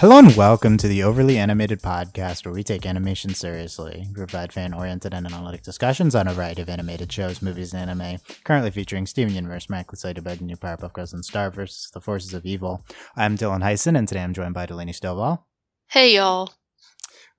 Hello and welcome to the Overly Animated Podcast, where we take animation seriously. We provide fan oriented and analytic discussions on a variety of animated shows, movies, and anime. Currently featuring Steven Universe, miraculously Ladybug, New Powerpuff Girls, and Star vs. the Forces of Evil. I'm Dylan Heisen, and today I'm joined by Delaney Stovall. Hey, y'all.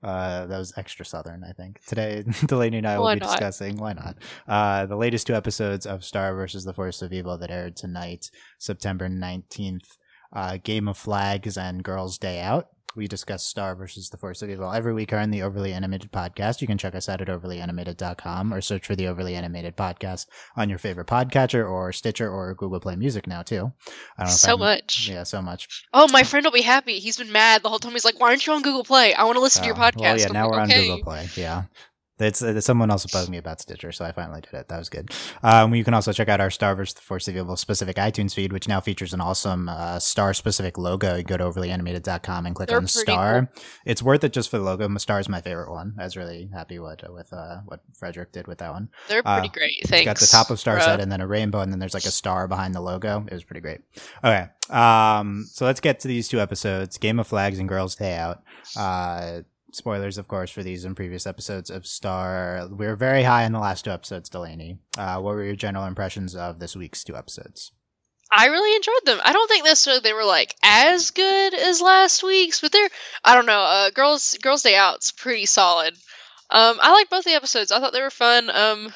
Uh, that was extra southern, I think. Today, Delaney and I will Why be not? discussing why not uh, the latest two episodes of Star versus the Force of Evil that aired tonight, September nineteenth. Uh, Game of Flags and Girls' Day Out. We discuss Star versus the Force of Evil every week on the Overly Animated Podcast. You can check us out at overlyanimated.com or search for the Overly Animated Podcast on your favorite podcatcher or Stitcher or Google Play Music now too. I don't know So much. Yeah, so much. Oh, my friend will be happy. He's been mad the whole time. He's like, "Why aren't you on Google Play? I want to listen to your Oh, podcast." Well, yeah, I'm now like, we're on Google Play. Yeah. It's, uh, someone else bugged me about Stitcher, so I finally did it. That was good. Um, you can also check out our Star vs. the Force of Evil specific iTunes feed, which now features an awesome uh, Star specific logo. You go to overlyanimated.com and click They're on pretty Star. It's worth it just for the logo. Star is my favorite one. I was really happy with with uh, what Frederick did with that one. They're pretty Uh, great. It's Thanks. got the top of Star set and then a rainbow, and then there's like a star behind the logo. It was pretty great. Okay, um, so let's get to these two episodes: Game of Flags and Girls' Day Out. Uh, spoilers, of course, for these and previous episodes of Star. We were very high in the last two episodes, Delaney. Uh, what were your general impressions of this week's two episodes? I really enjoyed them. I don't think necessarily they were like as good as last week's, but they're I don't know. Uh, girls Girls Day Out's pretty solid. Um, I like both the episodes. I thought they were fun. Um,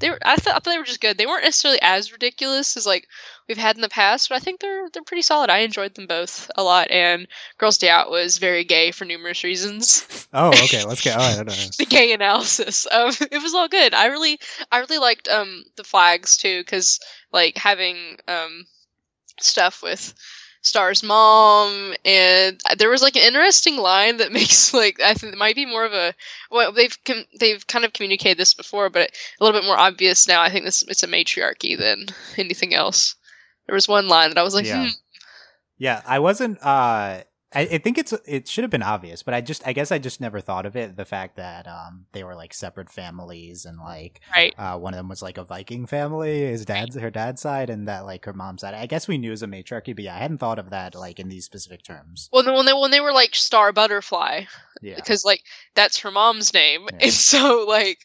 they were I thought, I thought they were just good. They weren't necessarily as ridiculous as like we've had in the past, but I think they're they're pretty solid. I enjoyed them both a lot, and Girls Day Out was very gay for numerous reasons. Oh, okay, let's get. I the gay analysis. Um, it was all good. I really, I really liked um the flags too, because like having um stuff with Star's mom, and there was like an interesting line that makes like I think it might be more of a well they've com- they've kind of communicated this before, but a little bit more obvious now. I think this it's a matriarchy than anything else. There was one line that I was like, Yeah. hmm, Yeah, I wasn't. Uh, I, I think it's it should have been obvious, but I just I guess I just never thought of it. The fact that um they were like separate families and like right. uh one of them was like a Viking family, his dad's her dad's side, and that like her mom's side. I guess we knew it was a matriarchy, but yeah, I hadn't thought of that like in these specific terms. Well, then when they when they were like Star Butterfly, Yeah, because like that's her mom's name Yeah. and so like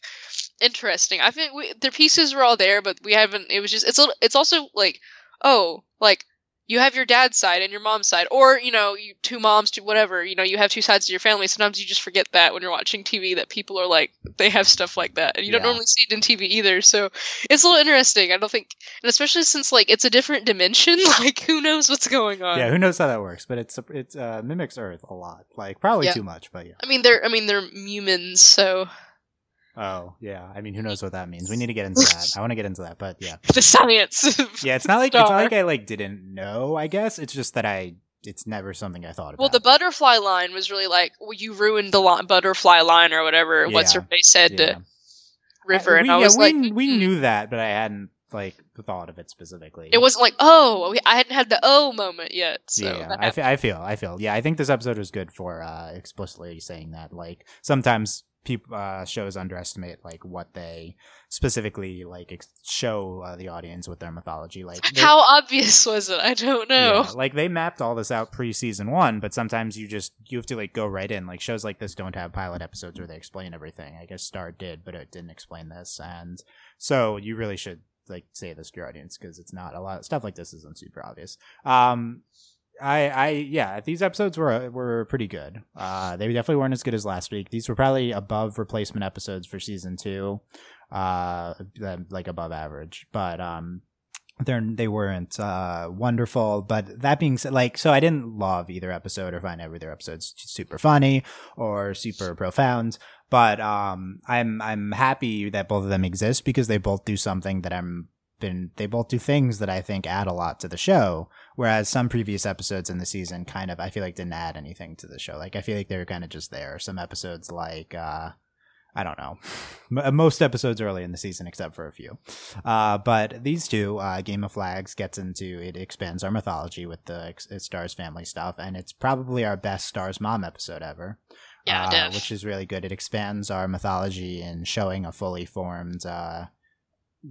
interesting i think we, their pieces were all there but we haven't it was just it's a, it's also like oh like you have your dad's side and your mom's side or you know you two moms two whatever you know you have two sides of your family sometimes you just forget that when you're watching tv that people are like they have stuff like that and you don't normally see it in tv either so it's a little interesting i don't think and especially since like it's a different dimension like who knows what's going on yeah. Who knows how that works? But it's it's uh, mimics Earth a lot. Like probably Yeah. too much, but yeah. i mean they're i mean they're humans so Oh yeah. I mean, who knows what that means? We need to get into that. I want to get into that, but yeah. the science Yeah, it's not like it's not like I like didn't know. I guess it's just that I it's never something I thought about. Well, the butterfly line was really like, well, you ruined the li- butterfly line or whatever. What's her face said Yeah. to River, I- and we, I was yeah, like, we, we knew that, but I hadn't like thought of it specifically. It wasn't like, oh, I hadn't had the oh moment yet. So yeah, I, I feel, I feel. Yeah, I think this episode was good for uh, explicitly saying that. Like sometimes people uh, shows underestimate like what they specifically like ex- show uh, the audience with their mythology. Like they- How obvious was it? I don't know. Yeah, like they mapped all this out pre-season one, but sometimes you just you have to like go right in. Like shows like this don't have pilot episodes where they explain everything. I guess Star did, but it didn't explain this, and so you really should like say this to your audience because it's not a lot of stuff like this isn't super obvious. Um, I, I, yeah, these episodes were were pretty good. Uh, they definitely weren't as good as last week. These were probably above replacement episodes for season two, uh, like above average. But um, they're they weren't uh wonderful but that being said like so i didn't love either episode or find either episodes super funny or super profound but um i'm i'm happy that both of them exist because they both do something that i'm been they both do things that i think add a lot to the show whereas some previous episodes in the season kind of i feel like didn't add anything to the show like i feel like they were kind of just there some episodes like uh I don't know. Most episodes early in the season, except for a few. Uh, but these two, uh, Game of Flags gets into it expands our mythology with the Stars family stuff, and it's probably our best Stars mom episode ever. Yeah, uh, which is really good. It expands our mythology in showing a fully formed uh,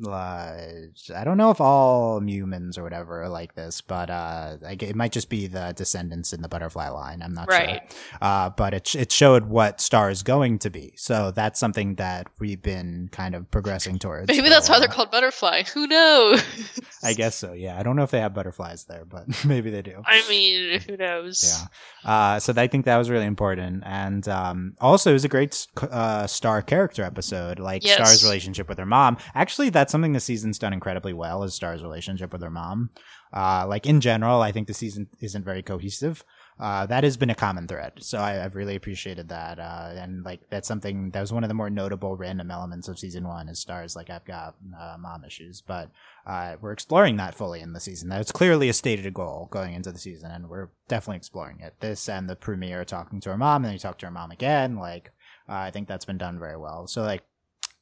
I don't know if all humans or whatever are like this, but uh, it might just be the descendants in the butterfly line. I'm not Right. sure. Uh, but it it showed what Star is going to be, so that's something that we've been kind of progressing towards. Maybe that's why they're called butterfly. Who knows? I guess so. Yeah, I don't know if they have butterflies there, but maybe they do. I mean, who knows? Yeah. Uh, so I think that was really important, and um, also it was a great uh, Star character episode, like Yes. Star's relationship with her mom. Actually, that's something the season's done incredibly well is Star's relationship with her mom. Uh, like in general, I think the season isn't very cohesive. Uh, that has been a common thread, so I, I've really appreciated that, uh, and like that's something that was one of the more notable random elements of season one. Is Star's like I've got uh, mom issues, but uh, we're exploring that fully in the season. That's clearly a stated goal going into the season, and we're definitely exploring it. This and the premiere, talking to her mom, and then you talk to her mom again. Like, uh, I think that's been done very well. So, like,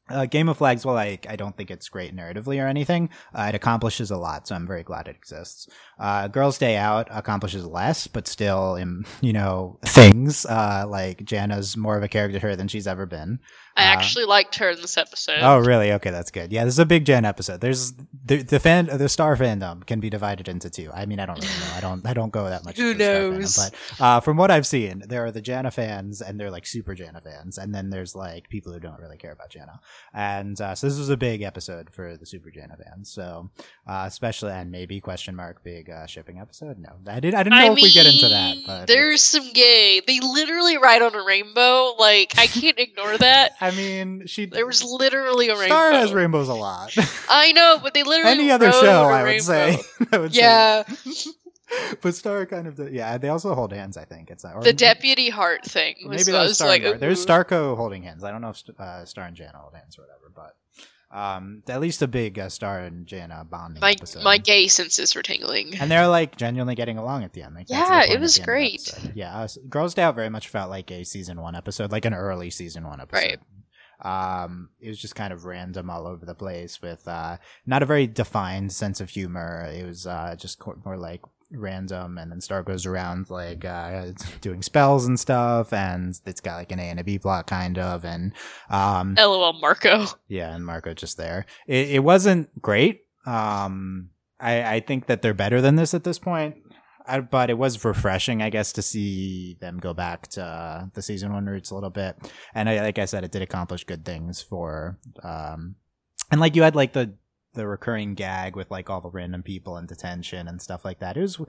uh, Game of Flags, well, like, I don't think it's great narratively or anything. Uh, it accomplishes a lot, so I'm very glad it exists. Uh, Girls Day Out accomplishes less, but still, in, you know, things. Uh, like, Janna's more of a character to her than she's ever been. I Uh, actually liked her in this episode. Oh, really? Okay, that's good. Yeah, this is a big Jen episode. There's the the fan the Star fandom can be divided into two. I mean, I don't really know. I don't I don't go that much. Who into the Star knows? Fandom, but uh, from what I've seen, there are the Janna fans, and they're like super Janna fans, and then there's like people who don't really care about Janna. And uh, so this was a big episode for the super Janna fans. So uh, especially and maybe question mark big uh, shipping episode. No, I did. I didn't know I if we get into that, but there's some gay. They literally ride on a rainbow. Like I can't ignore that. I mean, she There was literally a rainbow. Star has rainbows a lot. I know, but they literally Any other show, I would rainbow. say. I would say. But Star kind of, yeah. They also hold hands. I think it's or the deputy heart thing Maybe that was Star. like, There's. Starco holding hands. I don't know if uh, Star and Janna hold hands or whatever, but um, at least a big uh, Star and Janna bonding My episode. my gay senses were tingling. and they're like genuinely getting along at the end. Like, that's Yeah, it was the end of the great. Yeah, uh, Girls Day Out very much felt like a season one episode, like an early season one episode. Right. Um, it was just kind of random all over the place with uh, not a very defined sense of humor. It was uh, just co- more like random, and then Star goes around like uh, doing spells and stuff, and it's got like an A and a B plot kind of, and um, LOL, Marco. yeah, and Marco just there. It, it wasn't great. Um, I, I think that they're better than this at this point. I, but it was refreshing, I guess, to see them go back to uh, the season one roots a little bit. And I, like I said, it did accomplish good things for, um, and like you had like the the recurring gag with like all the random people in detention and stuff like that. It was.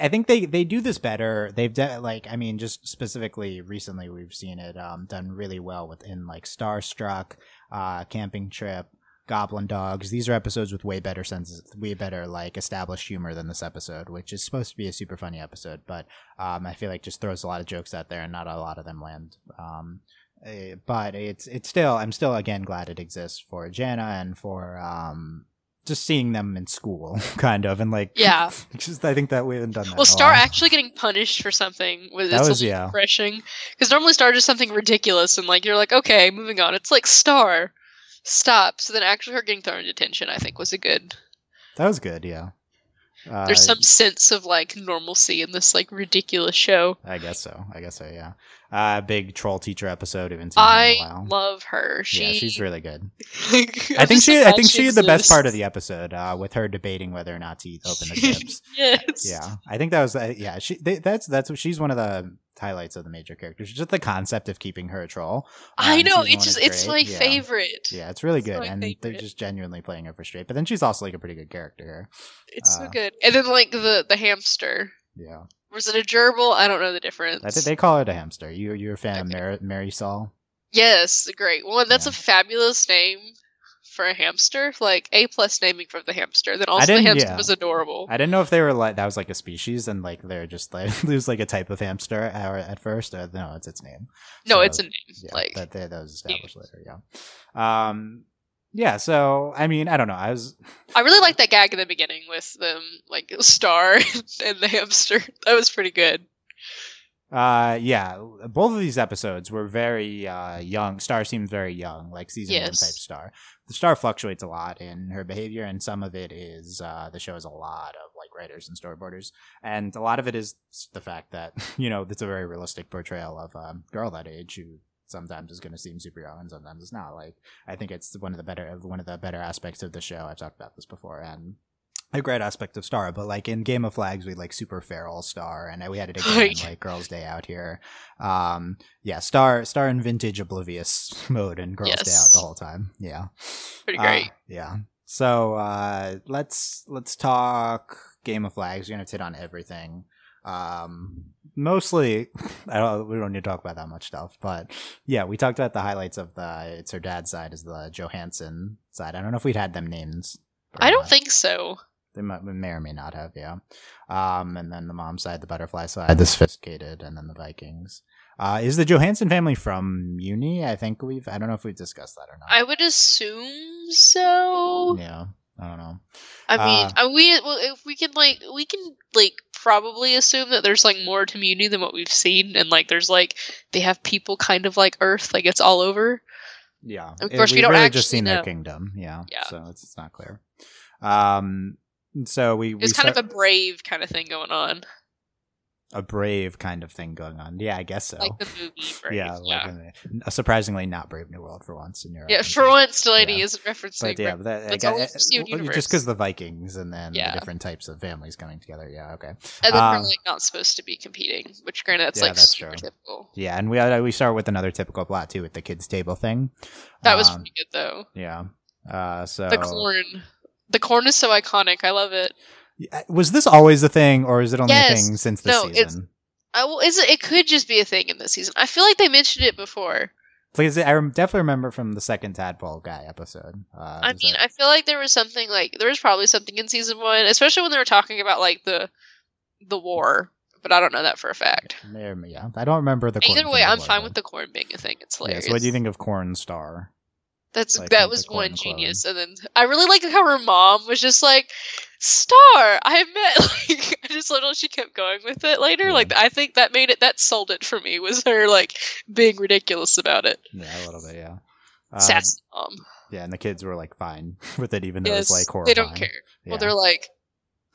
I- think they, they do this better. They've done like I mean, just specifically recently, we've seen it um, done really well within like Starstruck, uh, Camping Trip, Goblin Dogs. These are episodes with way better senses, way better like established humor than this episode, which is supposed to be a super funny episode, but um, I feel like just throws a lot of jokes out there and not a lot of them land. Um, eh, but it's it's still I'm still again glad it exists for Janna and for um just seeing them in school kind of and like Yeah. just I think that we haven't done that. Well, Star actually getting punished for something was That it's was- yeah. refreshing. Because normally Star does something ridiculous and like you're like, okay, moving on. It's like Star, stop. So then actually her getting thrown in detention, I think, was a good. that was good. Yeah. Uh, There's some sense of like normalcy in this like ridiculous show. I guess so. I guess so. Yeah. Uh, big troll teacher episode. Haven't I in a while. love her. She, yeah, she's really good. I think she. I think she had the best part of the episode uh, with her debating whether or not to open the chips. yes. yeah, I think that was. Uh, yeah, she. They, that's that's what she's one of the highlights of the major characters. Just the concept of keeping her a troll. I um, know. It's just it's my. Yeah. favorite. Yeah, it's really It's good, and they're just genuinely playing her for straight. But then she's also like a pretty good character here. It's so Uh, good. And then like the the hamster. Yeah, Was it a gerbil? I don't know the difference. I think they call it a hamster. You you're a fan of Okay. Mary, Mary Saul? Yes, great one. That's Yeah. a fabulous name for a hamster. Like A plus naming for the hamster. Then also the hamster yeah. was adorable. I didn't know if they were like that was like a species and like they're just like was like a type of hamster at, at first. Or, no, it's its name. no, So, it's a name. yeah, like that that was established later. Yeah. Um. Yeah. So I mean, I don't know. I was I really like that gag in the beginning with them like star and the hamster. That was pretty good. Uh, yeah, both of these episodes were very uh, young. Star seems very young, like season one type Star. The Star fluctuates a lot in her behavior, and some of it is uh, the show has a lot of like writers and storyboarders, and a lot of it is the fact that you know it's a very realistic portrayal of a girl that age who sometimes is going to seem super young and sometimes it's not. Like I think it's one of the better one of the better aspects of the show. I've talked about this before, and a great aspect of Star. But like in Game of Flags, we like super feral Star, and we had it again in, like Girls Day Out here. Um, yeah, Star Star in vintage oblivious mode and Girls yes. Day Out the whole time. Yeah, pretty great. Uh, yeah. So uh, let's let's talk Game of Flags. We're gonna hit on everything. Um, mostly, I don't. We don't need to talk about that much stuff, but yeah, we talked about the highlights of the. It's her dad's side is the Johansen side. I don't know if we'd had them names. I don't not. think so. They might, may or may not have, yeah. Um, and then the mom side, the butterfly side, the sophisticated, and then the Vikings. Uh, is the Johansen family from Mewni? I think we've. I don't know if we've discussed that or not. I would assume so. Yeah, I don't know. I mean, uh, we well, if we can like we can like probably assume that there's like more to Mewni than what we've seen, and like there's like they have people kind of like Earth, like it's all over. Yeah, of course, it, we don't really just seen know. their kingdom. Yeah, yeah. So it's, it's not clear. Um, so we it's kind start... of a brave kind of thing going on a brave kind of thing going on. Yeah, I guess so. Like the movie, Brave. yeah, yeah. Like a, a, surprisingly not Brave New World for once in Europe. Yeah, for once, Delaney yeah. is referencing. But yeah, but that, I guess, well, just because the Vikings and then yeah. the different types of families coming together. Yeah, okay. And then um, we're like not supposed to be competing, which granted that's yeah, like that's super true. typical. Yeah, and we uh, we start with another typical plot too with the kids table thing. That um, was pretty good though. Yeah. Uh, so the corn, the corn is so iconic. I love it. Was this always a thing, or is it only yes. a thing since this no, season? I well, is it? It could just be a thing in this season. I feel like they mentioned it before. Because I definitely remember from the second Tadpole guy episode. Uh, I mean, that... I feel like there was something like there was probably something in season one, especially when they were talking about like the the war. But I don't know that for a fact. Yeah, I don't remember the. Either way, I'm fine with the corn being a thing. It's hilarious. Yeah, so what do you think of Corn Star? That's like, that was one genius, and then I really like how her mom was just like, "Star, I met." Like, I just how she kept going with it later. Yeah. Like, I think that made it that sold it for me was her like being ridiculous about it. Yeah, a little bit, yeah. Um, Sassy mom. Yeah, and the kids were like fine with it, even though yes, it's like horrifying. They don't care. Yeah. Well, they're like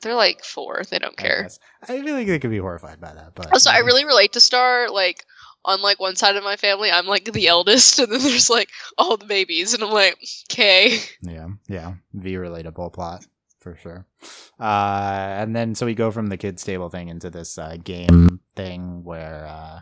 they're like four. They don't care. I, I feel like they could be horrified by that, but also I really relate to Star. Like on like one side of my family, I'm like the eldest, and then there's like all the babies, and I'm like, okay. Yeah, yeah, V relatable plot for sure. Uh, and then so we go from the kids table thing into this uh, game thing where uh,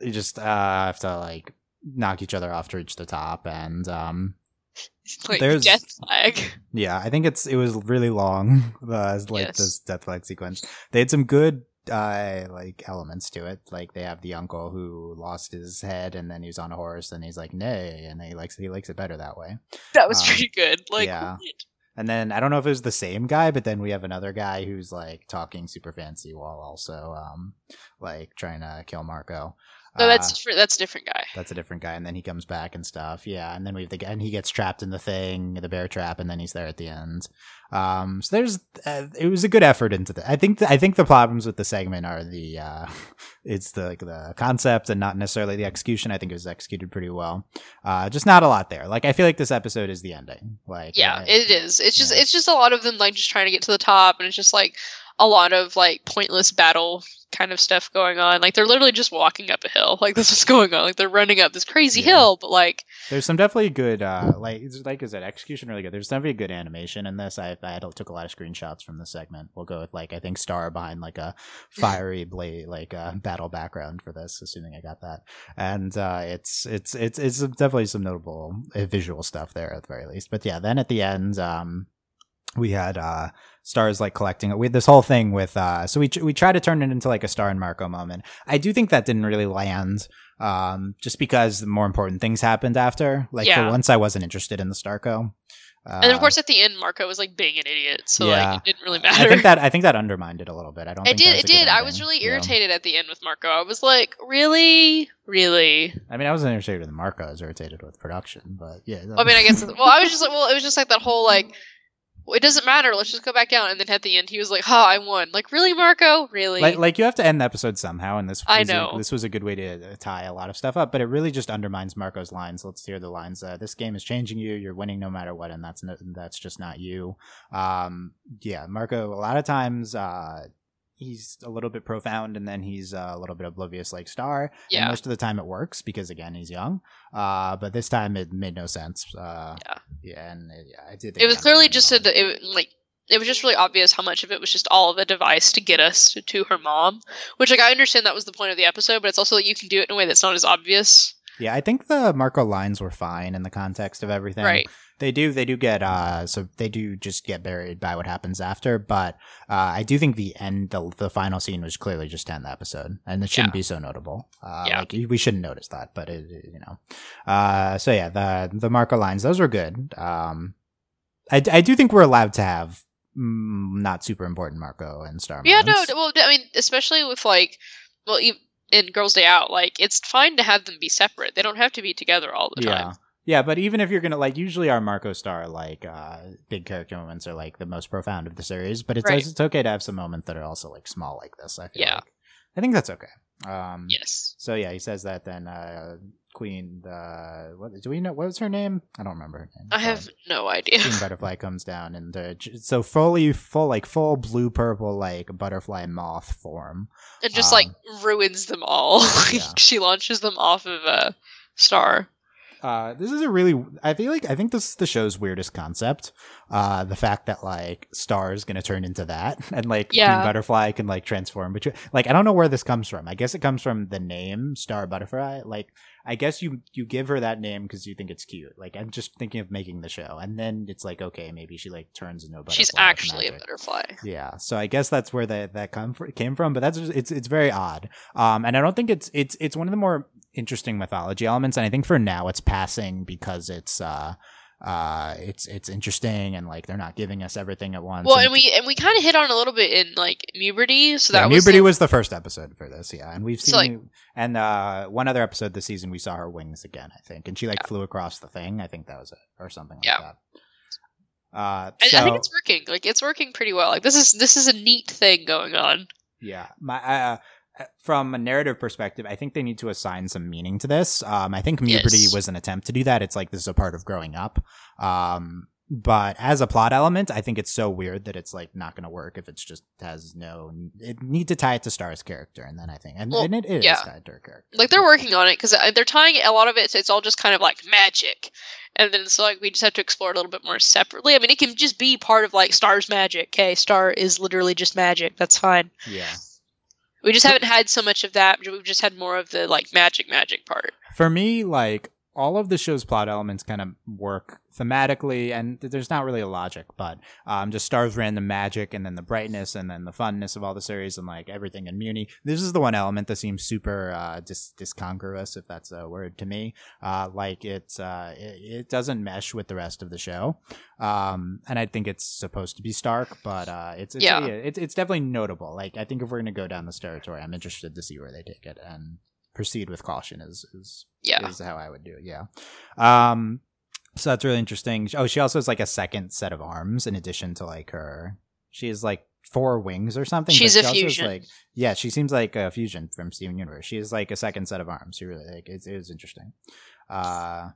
you just uh, have to like knock each other off to reach the top, and um, like there's death flag. Yeah, I think it's it was really long. Uh, like yes. this death flag sequence. They had some good uh, like elements to it. Like they have the uncle who lost his head and then he's on a horse and he's like nay, and he likes he likes it better that way. That was um, pretty good. Like yeah. What? And then I don't know if it was the same guy, but then we have another guy who's like talking super fancy while also um like trying to kill Marco. No, that's uh, different. That's a different guy. That's a different guy, and then he comes back and stuff. Yeah, and then we have the and he gets trapped in the thing, the bear trap, and then he's there at the end. Um, so there's uh, it was a good effort into the. I think the, I think the problems with the segment are the uh, it's the like, the concept and not necessarily the execution. I think it was executed pretty well. Uh, just not a lot there. Like I feel like this episode is the ending. Like yeah, I, it is. It's just yeah. it's just a lot of them like just trying to get to the top, and it's just like a lot of like pointless battle kind of stuff going on. Like they're literally just walking up a hill. Like this is going on. Like they're running up this crazy yeah. hill, but like there's some definitely good uh like like is that execution really good. There's definitely good animation in this. I I took a lot of screenshots from the segment. We'll go with like I think Star behind like a fiery blade like uh, battle background for this, assuming I got that. And uh it's it's it's it's definitely some notable uh, visual stuff there at the very least. But yeah, then at the end um we had uh stars like collecting it. We had this whole thing with uh so we we try to turn it into like a star and Marco moment. I do think that didn't really land um just because the more important things happened after. Like yeah. for once I wasn't interested in the Starco. Uh, and of course, at the end, Marco was like being an idiot, so yeah. like it didn't really matter. I think that I think that undermined it a little bit. I don't. It did. It did. I was really irritated yeah. at the end with Marco. I was like, really, really. I mean, I wasn't irritated with Marco. I was irritated with production, but yeah. I mean, I guess. Well, I was just like, well, it was just like that whole like it doesn't matter. Let's just go back down. And then at the end, he was like, "Ha, I won!" Like, really, Marco? Really? Like, like you have to end the episode somehow, and this I know a, this was a good way to tie a lot of stuff up. But it really just undermines Marco's lines. Let's hear the lines. Uh, this game is changing you. You're winning no matter what, and that's no, that's just not you. Um, yeah, Marco. A lot of times, uh, he's a little bit profound and then he's a little bit oblivious like Star. Yeah. And most of the time it works because again he's young. Uh, but this time it made no sense. Uh, Yeah. Yeah, and it, yeah, I did. it was clearly just well. a, it, like it was just really obvious how much of it was just all of a device to get us to, to her mom which like i understand that was the point of the episode but it's also like you can do it in a way that's not as obvious Yeah, I think the Marco lines were fine in the context of everything. right They do they do get uh so they do just get buried by what happens after, but uh I do think the end the, the final scene was clearly just end the episode and it shouldn't be so notable. Uh Yeah. like we shouldn't notice that, but it, you know. Uh so yeah, the the Marco lines those were good. Um I I do think we're allowed to have mm, not super important Marco and Star yeah no well i mean especially with like well in girls day out like it's fine to have them be separate they don't have to be together all the time Yeah. Yeah, but even if you're gonna like, usually our Marco Star like uh big character moments are like the most profound of the series, but it's Right. it's okay to have some moments that are also like small like this. I feel Yeah. like. I think that's okay. Um, yes So yeah, he says that then uh Queen. Uh, what do we know? What was her name? I don't remember her name. i Um, have no idea Queen Butterfly comes down and uh, so fully full like full blue purple like butterfly moth form. it just like um, ruins them all yeah. she launches them off of a star Uh, this is a really. I feel like I think this is the show's weirdest concept. Uh, the fact that like Star is gonna turn into that, and like Yeah. Queen Butterfly can like transform between. Like I don't know where this comes from. I guess it comes from the name Star Butterfly. Like I guess you you give her that name because you think it's cute. Like I'm just thinking of making the show, and then it's like okay, maybe she like turns into a butterfly. she's actually a butterfly Yeah, so I guess that's where that that come came from, but that's just, it's it's very odd. Um, and I don't think it's it's it's one of the more interesting mythology elements, and I think for now it's passing because it's uh uh it's it's interesting and like they're not giving us everything at once. well and and we and we kind of hit on a little bit in like Mewberty so that yeah, was the- was the first episode for this, yeah, and we've seen So, like- and uh one other episode this season we saw her wings again, I think, and she like Yeah. flew across the thing. I think that was it or something like Yeah. that. Uh, I, I think it's working. Like it's working pretty well. Like this is this is a neat thing going on. Yeah, my uh, from a narrative perspective, I think they need to assign some meaning to this. Um, I think Mewberty Yes. was an attempt to do that. It's like this is a part of growing up. Um, but as a plot element, I think it's so weird that it's like not going to work if it's just has no. It need to tie it to Star's character, and then I think, and, Well, and it is yeah. tied to her character. Like they're working on it because they're tying a lot of it. So It's all just kind of like magic, and then so like we just have to explore it a little bit more separately. I mean, it can just be part of like Star's magic. Okay, Star is literally just magic. That's fine. Yeah. We just haven't had so much of that. We've just had more of the like magic magic part. For me, like all of the show's plot elements kind of work thematically, and there's not really a logic, but um, just stars random magic, and then the brightness, and then the funness of all the series, and like everything in Mewni. This is the one element that seems super uh, dis- discongruous, if that's a word to me. Uh, like it's uh, it, it doesn't mesh with the rest of the show, um, and I think it's supposed to be stark, but uh, it's it's, Yeah. it's it's definitely notable. Like I think if we're gonna go down this territory, I'm interested to see where they take it and proceed with caution. Is is Yeah. is how I would do it. Yeah. Um. So that's really interesting. Oh, she also has like a second set of arms in addition to like her. She has like four wings or something. She's she a fusion. like yeah, she seems like a fusion from Steven Universe. She has like a second set of arms. She really like it, it was interesting. Uh.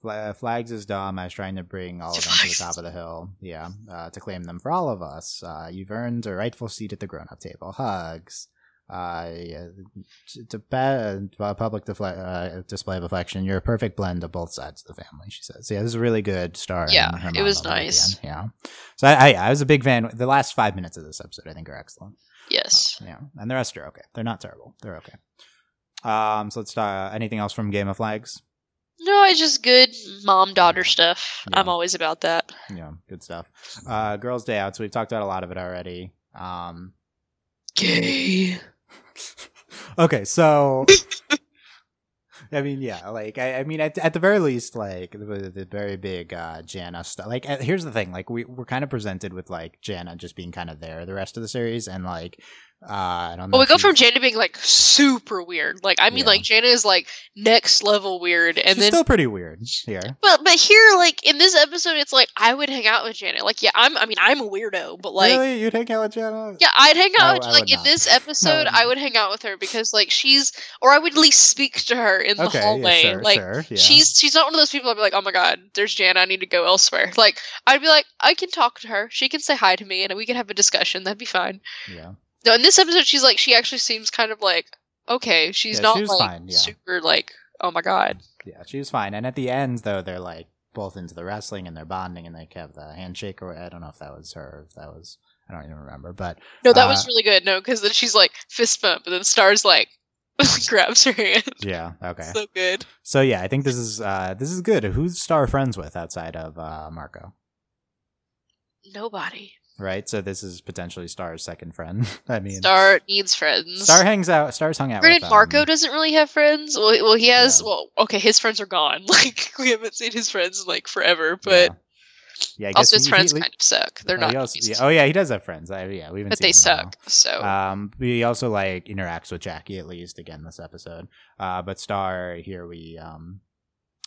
Flags is dumb. I was trying to bring all of them to the top of the hill. Yeah, uh, to claim them for all of us. Uh, you've earned a rightful seat at the grown-up table. Hugs. Uh, to pa- uh, public defle- uh, display of affection. You're a perfect blend of both sides of the family. She says, "Yeah, this is a really good star." Yeah, it was moment at the nice. Yeah, so I, I, I was a big fan. The last five minutes of this episode, I think, are excellent. Yes. Yeah, and the rest are okay. They're not terrible. They're okay. Um, so let's start. anything else from Game of Flags? No, it's just good mom daughter stuff. Yeah. I'm always about that. Yeah, good stuff. Uh, Girls' Day Out. So we've talked about a lot of it already. Um, Gay. okay, so I mean, yeah, like I, I mean, at, at the very least, like the, the very big uh, Janna stuff. Like, uh, here's the thing: like we we're kind of presented with like Janna just being kind of there the rest of the series, and like uh, I don't know. Well, we go from Janna being like super weird. Like I mean, Yeah. like Janna is like next level weird, and She's then still pretty weird here. but but here, like in this episode, it's like I would hang out with Janna. Like yeah, I'm. I mean, I'm a weirdo, but like. really, you'd hang out with Janna? Yeah, I'd hang out with like in not. this episode. would I would hang out with her because like she's, or I would at least speak to her in the Okay, hallway. yeah, sure, like sure, yeah. she's she's not one of those people I'd be like, oh my god, there's Janna, I need to go elsewhere. Like I'd be like, I can talk to her, she can say hi to me, and we can have a discussion. That'd be fine. yeah. No, in this episode, she's like she actually seems kind of like okay. She's Yeah, not she like fine, yeah. super like oh my god. Yeah, she was fine. And at the end, though, they're like both into the wrestling and they're bonding and they have the handshake. Or I don't know if that was her, if that was I don't even remember. But No, that Uh, was really good. No, because then she's like fist bump, and then Stars like grabs her hand. yeah, okay. So good. So yeah, I think this is uh this is good. Who's Star friends with outside of uh Marco? Nobody. Right. So this is potentially Star's second friend. I mean, Star needs friends. Star hangs out. Star's hung out. Granted, Marco um, doesn't really have friends. Well, well, he has. Yeah. Well, okay, his friends are gone. Like we haven't seen his friends in like forever. But yeah, yeah I guess also, his he- friends he- kind of suck. They're oh, not. also- yeah, oh yeah, he does have friends. I, yeah, we haven't but seen they them in a while. suck. So Um, he also like interacts with Jackie at least again this episode. Uh, but Star here we um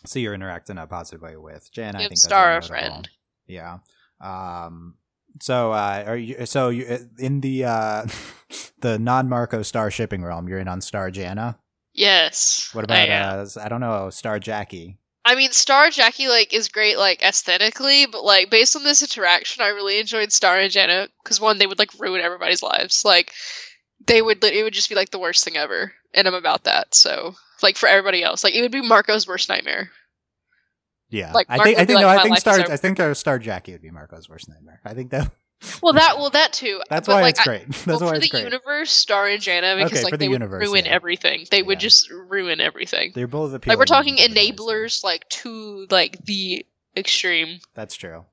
see her interact in a positive way with Jan. I think that's Star a friend. Yeah. Um. So uh, are you? So you uh, in the uh the non Marco Star shipping realm? You're in on Star Janna. yes. What about am. uh? I don't know Star Jackie. I mean, Star Jackie like is great like aesthetically, but like based on this interaction, I really enjoyed Star and Jenna because one, they would like ruin everybody's lives. Like they would, it would just be like the worst thing ever, and I'm about that. So like for everybody else, like it would be Marco's worst nightmare. Yeah, Like, I think I think like, no, "My I think Star. I think uh, Star Jackie would be Marco's worst nightmare. I think that Well, that well that too. that's but, why like, it's great. That's well, why for it's the great. universe, Star and Janna, because Okay, like they would ruin yeah. everything. They would just ruin everything. They're both Like we're talking in different ways, though. enablers, like to like the extreme. That's true.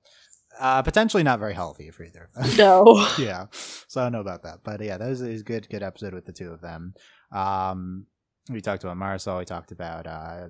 Uh, potentially not very healthy for either of them. No. yeah, so I don't know about that, but yeah, that was a good, good episode with the two of them. Um, we talked about Marisol. We talked about uh,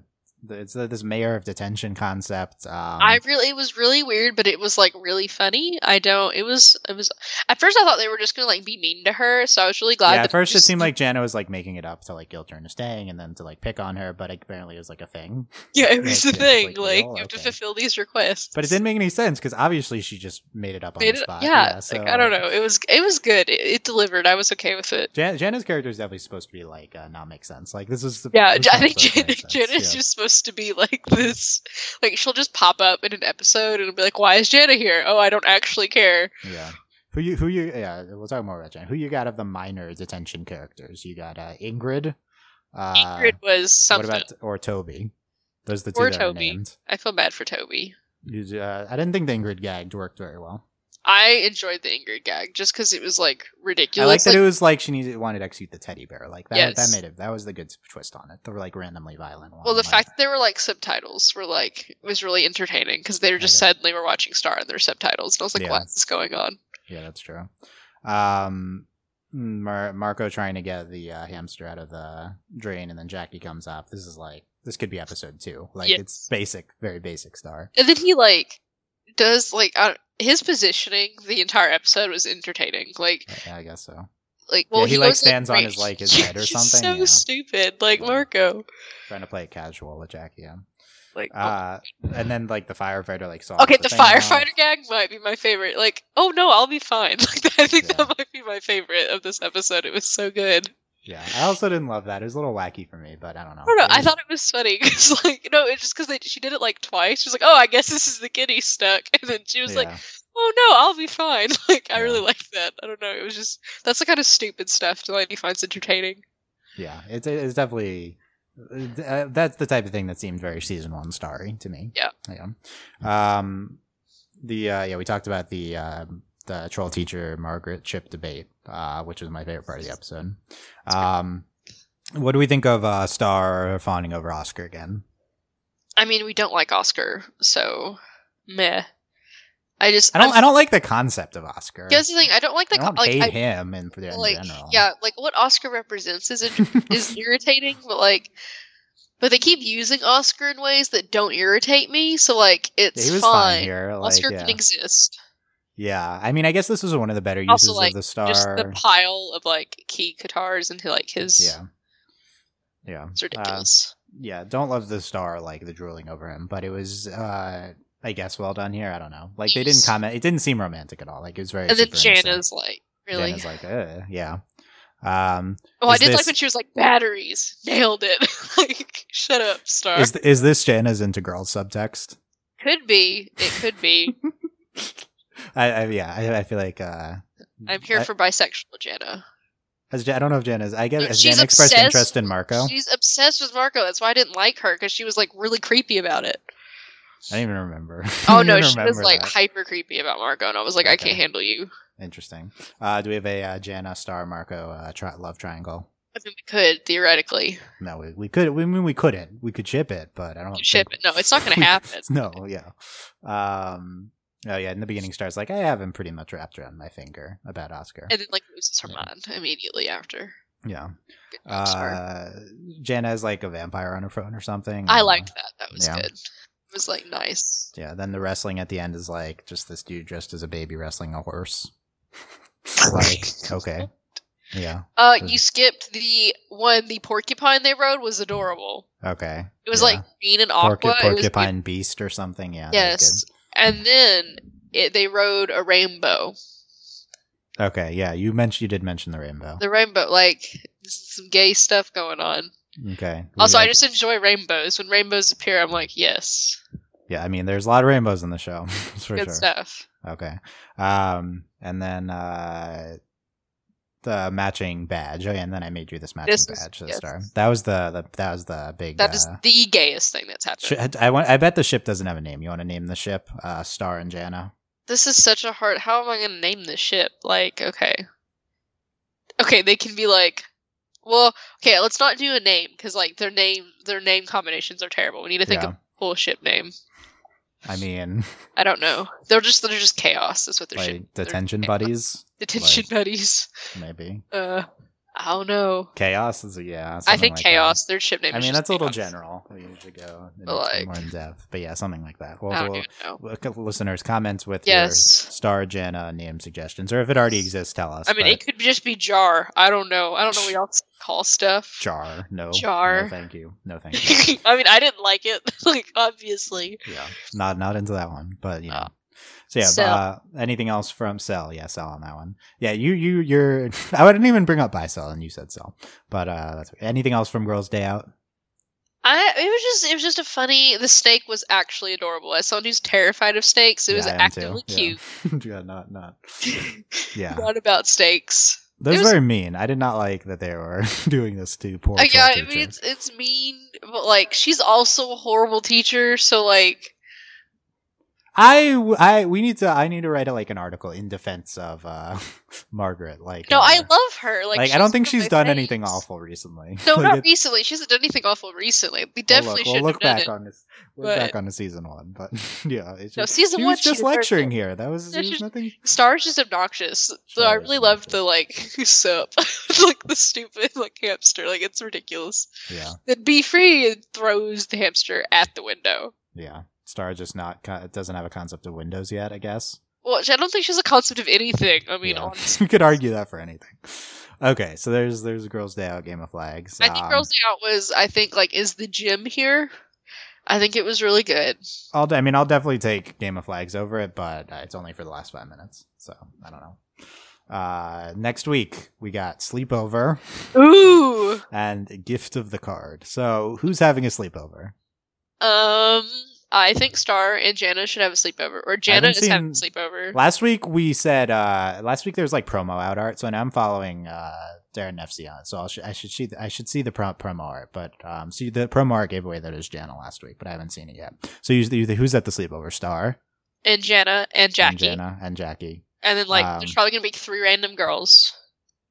it's this mayor of detention concept. Um, I really it was really weird, but it was like really funny. I don't. It was. It was. At first, I thought they were just gonna like be mean to her, so I was really glad. yeah, that at first it seemed like Janna was like making it up to like guilt her into staying, and then to like pick on her, but apparently it was like a thing. yeah, it was like, the yeah, thing. like, Like, you have to fulfill these requests. But it didn't make any sense because obviously she just made it up on Made the it- spot. yeah, so like, I don't know. It was. It was good. It, it delivered. I was okay with it. Jan- Janna's character is definitely supposed to be like uh, not make sense. Like this is the Yeah, I think supposed to Jen, make sense, Jen is yeah. just supposed to be like this. Like she'll just pop up in an episode and be like, "Why is Janna here? Oh, I don't actually care." Yeah. Who you who you yeah, we'll talk more about Jen. Who you got of the minor detention characters? You got uh, Ingrid. Uh, Ingrid was something. What about or Toby? Those are the two Or Toby. named. I feel bad for Toby. You- uh, I didn't think the Ingrid gagged worked very well. I enjoyed the Ingrid gag just because it was like ridiculous. I like that like, it was like she needed wanted to execute the teddy bear. Like that Yes. that made it that was the good twist on it. The like randomly violent one. well, the like- fact that there were like subtitles were like was really entertaining because they were just suddenly were watching Star and were subtitles, and I was like, Yeah. "What is going on?" Yeah, that's true. Um, Mar- Marco trying to get the uh, hamster out of the drain, and then Jackie comes up. This is like this could be episode two. Like Yes. it's basic, very basic star. And then he like does like uh, his positioning the entire episode was entertaining. Like Yeah, I guess so. like well Yeah, he, he, like, stands on his, like, his head or something, So yeah. stupid, like. Marco. Trying to play it casual with Jackie. Yeah. Like oh. Uh, and then like the firefighter like saw. okay, the off. firefighter gag might be my favorite. Like, oh no, I'll be fine. Like I think that might be my favorite of this episode. It was so good. Yeah, I also didn't love that. It was a little wacky for me, but I don't know. I don't know. It I thought it was funny because, like, no, it's just because she did it like twice. She was like, "Oh, I guess this is the he's stuck," and then she was like, "Oh no, I'll be fine." Like, I Yeah. really liked that. I don't know. It was just that's the kind of stupid stuff Delaney finds entertaining. Yeah, it's it's definitely uh, that's the type of thing that seemed very season one starry to me. Yeah. yeah. Um, the uh, yeah, we talked about the uh, the troll teacher Margaret Chip debate, uh, which was my favorite part of the episode. Um, what do we think of uh, Star fawning over Oscar again? I mean, we don't like Oscar, so meh. I just I don't I'm- I don't like the concept of Oscar. Here's the thing. I don't like the I don't like hate I, him in, in like general. yeah, like what Oscar represents is is irritating, but like. But they keep using Oscar in ways that don't irritate me, so like it's he was fine. fine here. Like, Oscar yeah. can exist. Yeah, I mean, I guess this was one of the better uses Also, like, of the star. Just the pile of like key guitars into like his. yeah, yeah, It's Uh, ridiculous. yeah, don't love the star like the drooling over him, but it was uh I guess well done here. I don't know. Like they didn't comment. It didn't seem romantic at all. Like it was very. and then. Janna's like, really? Janna's like, uh, yeah. Um, oh, I did this- like when she was like, batteries. Nailed it. like, shut up, Star. is is this Janna's into girls subtext? could be. It could be. I, I yeah, I, I feel like uh, I'm here I- for bisexual Janna. Has I don't know if Jen is. I guess has she's Jen expressed interest in Marco? She's obsessed with Marco. That's why I didn't like her because she was like really creepy about it. I don't even remember. Oh no, she was like that. hyper creepy about Marco, and I was like, I can't handle you. Interesting. Uh, do we have a uh, Janna Star Marco uh, tri- love triangle? I mean, we could theoretically No, we, we could. We mean we couldn't. We could ship it, but I don't ship think- it. No, it's not going to happen. No, yeah. Um. Oh yeah. In the beginning, Star's like, I have him pretty much wrapped around my finger about Oscar. And then like loses her Yeah. mind immediately after. yeah. Uh, Janna has like a vampire on her phone or something. I don't liked know. that. That was Yeah. good. It was like nice. Yeah. Then the wrestling at the end is like just this dude dressed as a baby wrestling a horse. like okay. Yeah. Uh, you skipped the one. The porcupine they rode was adorable. Okay. It was Yeah. like green and aqua. Porcu- It was porcupine beast or something. Yeah. that was yes, and then it, they rode a rainbow. Okay. Yeah. You mentioned you did mention the rainbow. The rainbow, like some gay stuff going on. Okay. Also, I just enjoy rainbows. When rainbows appear, I'm like, yes, Yeah. I mean, there's a lot of rainbows in the show. For good sure. stuff. Okay. Um, and then uh, the matching badge. Oh yeah, and then I made you this matching This is- badge the yes. star. That was the, the that was the big. That is uh, the gayest thing that's happened. sh- I want. I bet the ship doesn't have a name. You want to name the ship? Uh, Star and Janna. This is such a hard. How am I going to name this ship? Like, okay, okay, they can be like, well, okay, let's not do a name because like their name, their name combinations are terrible. We need to think Yeah. of a cool ship name. I mean, I don't know. They're just they're just chaos. That's what they're like ship. detention buddies, Detention like- buddies. maybe. Uh, I don't know. Chaos is a, yeah. I think like that. chaos. Their ship name. I mean, that's a little Chaos. general. We usually go like- more in depth, but yeah, something like that. We'll, I don't we'll- even know. we'll- listeners comments with Yes. your Star Janna name suggestions, or if it already exists, tell us. I mean, but- it could just be jar. I don't know. I don't know what y'all call stuff. jar. No, Jar. No, thank you. No, thank you. I mean, I didn't like it. like, obviously. yeah, not not into that one, but you know. Uh, so yeah, Cell. uh, anything else from sell? Yeah, sell on that one. Yeah, you you you're. I wouldn't even bring up buy sell, and you said sell. but uh, anything else from Girls Day Out? I it was just it was just a funny. The snake was actually adorable. As someone who's terrified of snakes, it was Yeah, I am too. actively Yeah. cute. yeah, not not. Yeah, Not about snakes. Those was, was- very mean. I did not like that they were doing this to poor. Uh, yeah, I mean teacher. it's it's mean, but like she's also a horrible teacher. So like, I, I, we need to. I need to write a, like an article in defense of uh Margaret. Like, no, uh, I love her. Like, like, I don't think she's done anything awful recently. No, Like, not recently. She hasn't done anything awful recently. We we'll definitely look, we'll shouldn't look have done back it. on this. Look but- back on the season one, but yeah, it's No, just, season she one, was just lecturing it. here. That was, No, was nothing. Star's just obnoxious. So I really loved the like sup, like the stupid like hamster. Like it's ridiculous. Yeah, Then be free and throws the hamster at the window. Yeah. Star just not doesn't have a concept of Windows yet. I guess. Well, I don't think she has a concept of anything. I mean, Yeah. honestly. we could argue that for anything. Okay, so there's there's Girls Day Out, Game of Flags. I think Um, Girls Day Out was, I think, like, is the gym here? I think it was really good. I'll, I mean, I'll definitely take Game of Flags over it, but uh, it's only for the last five minutes, so I don't know. Uh, next week we got Sleepover Ooh. and Gift of the Card. So who's having a sleepover? Um, I think Star and Janna should have a sleepover, or Janna is having a sleepover. Last week we said uh last week there was like promo out art, so now I'm following uh Daron Nefcy. So I'll sh- I should see I should see the pro- promo art, but um see the promo art gave away that it was Janna last week, but I haven't seen it yet. So you, you, who's at the sleepover? Star and Janna and Jackie, and Janna and Jackie. and then like Um, there's probably gonna be three random girls,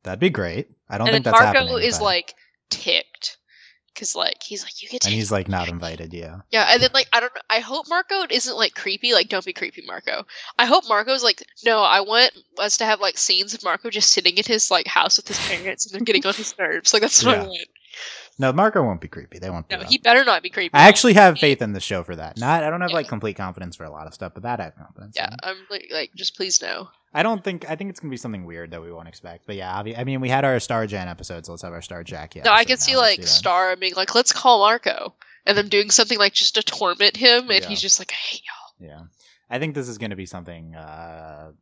That'd be great. I don't and then think that's Marco happening. is but- like ticked because like he's like you get to and he's like not invited. Yeah, Yeah, and then like I don't know. I hope Marco isn't like creepy. Like, don't be creepy, Marco. I hope Marco's like, no. I want us to have like scenes of Marco just sitting in his like house with his parents, and they're getting on his nerves. Like that's what Yeah. I want. No, Marco won't be creepy. They won't. No, he better not be creepy. I actually have faith in the show for that. Not, I don't have like complete confidence for a lot of stuff, but that I have confidence. Yeah, in. I'm like, like just please no. I don't think. I think it's gonna be something weird that we won't expect. But yeah, I mean, we had our Star Jan episode, so let's have our Star Jackie. No, I can see now. Like. Star being like, let's call Marco, and them doing something like just to torment him, and Yeah. he's just like, I hate y'all. Yeah, I think this is gonna be something uh,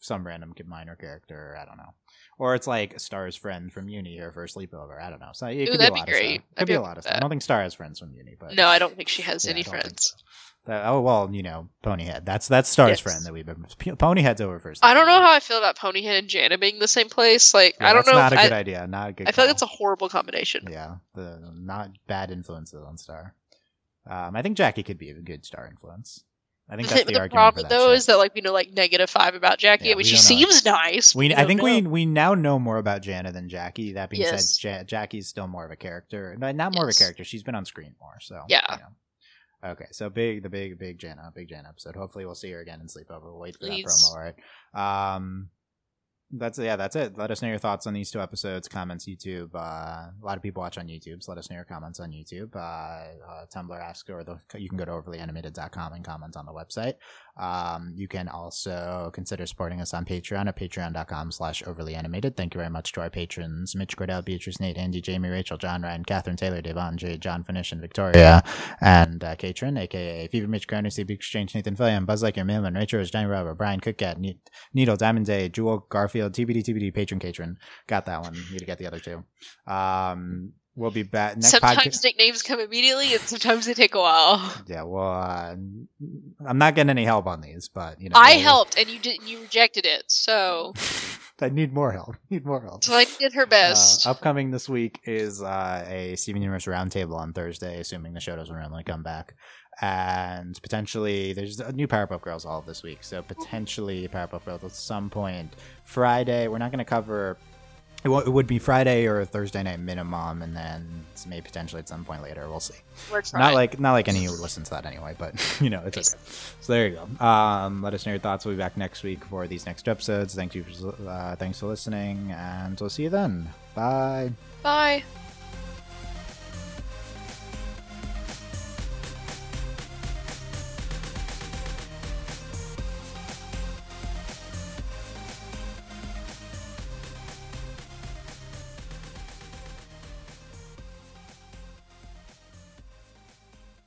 some random kid minor character. I don't know. Or it's like Star's friend from Mewni here for a sleepover. I don't know. So it Ooh, could be a be lot great. of stuff. Could be be a lot of stuff. I don't think Star has friends from Mewni, but No, I don't think she has Yeah, any friends. That, oh well, you know, Ponyhead. That's that's Star's Yes. friend that we've been. P- Ponyhead's over first. I don't know how I feel about Ponyhead and Janna being the same place. Like, Yeah, I don't that's know. Not a good idea. Not a good. I feel like it's a horrible combination. yeah, the not bad influences on Star. Um, I think Jackie could be a good Star influence. I think The, that's the, the argument problem that though ship. is that like we know like negative five about Jackie. Yeah, we she seems nice. We, but I think we know. we now know more about Janna than Jackie. That being Yes. said, ja- Jackie's still more of a character. No, Not more of a character. She's been on screen more. So Yeah. you know. Okay, so big the big big Janna big Janna episode. Hopefully we'll see her again in Sleepover. We'll wait for Please. that promo. All right. Um, that's yeah, that's it. Let us know your thoughts on these two episodes. Comments YouTube. Uh, a lot of people watch on YouTube, so let us know your comments on YouTube. Uh, uh, Tumblr ask or the you can go to overlyanimated.com and comment on the website. Um, you can also consider supporting us on Patreon at patreon.com slash overly animated. Thank you very much to our patrons Mitch Cordell, Beatrice, Nate, Andy, Jamie, Rachel, John, Ryan, Catherine, Taylor, Devon, Jade, John Finish, and Victoria, and uh, Katrin, aka Fever Mitch, Garner, CB Exchange, Nathan Fillion, Buzz Like Your Mailman, Rachel, Johnny Robert, Brian Cookcat, Ne- Needle, Diamond Day, Jewel, Garfield, TBD, TBD, Patron, Katrin. Got that one. Need to get the other two. Um, we'll be back next Sometimes nicknames come immediately, and sometimes they take a while. Yeah, well, uh, I'm not getting any help on these, but you know, I we'll- helped, and you didn't. You rejected it, so I need more help. Need more help. so I did her best. Uh, upcoming this week is uh, a Steven Universe roundtable on Thursday, assuming the show doesn't randomly come back. And potentially, there's a new Powerpuff Girls all this week, so potentially Powerpuff Girls at some point Friday. We're not going to cover. It, w- it would be Friday or Thursday night minimum, and then maybe potentially at some point later. We'll see. We're trying. Not like not like any who listen to that anyway, but you know it's okay. So there you go. Um, let us know your thoughts. We'll be back next week for these next episodes. Thank you. For, uh, thanks for listening, and we'll see you then. Bye. Bye.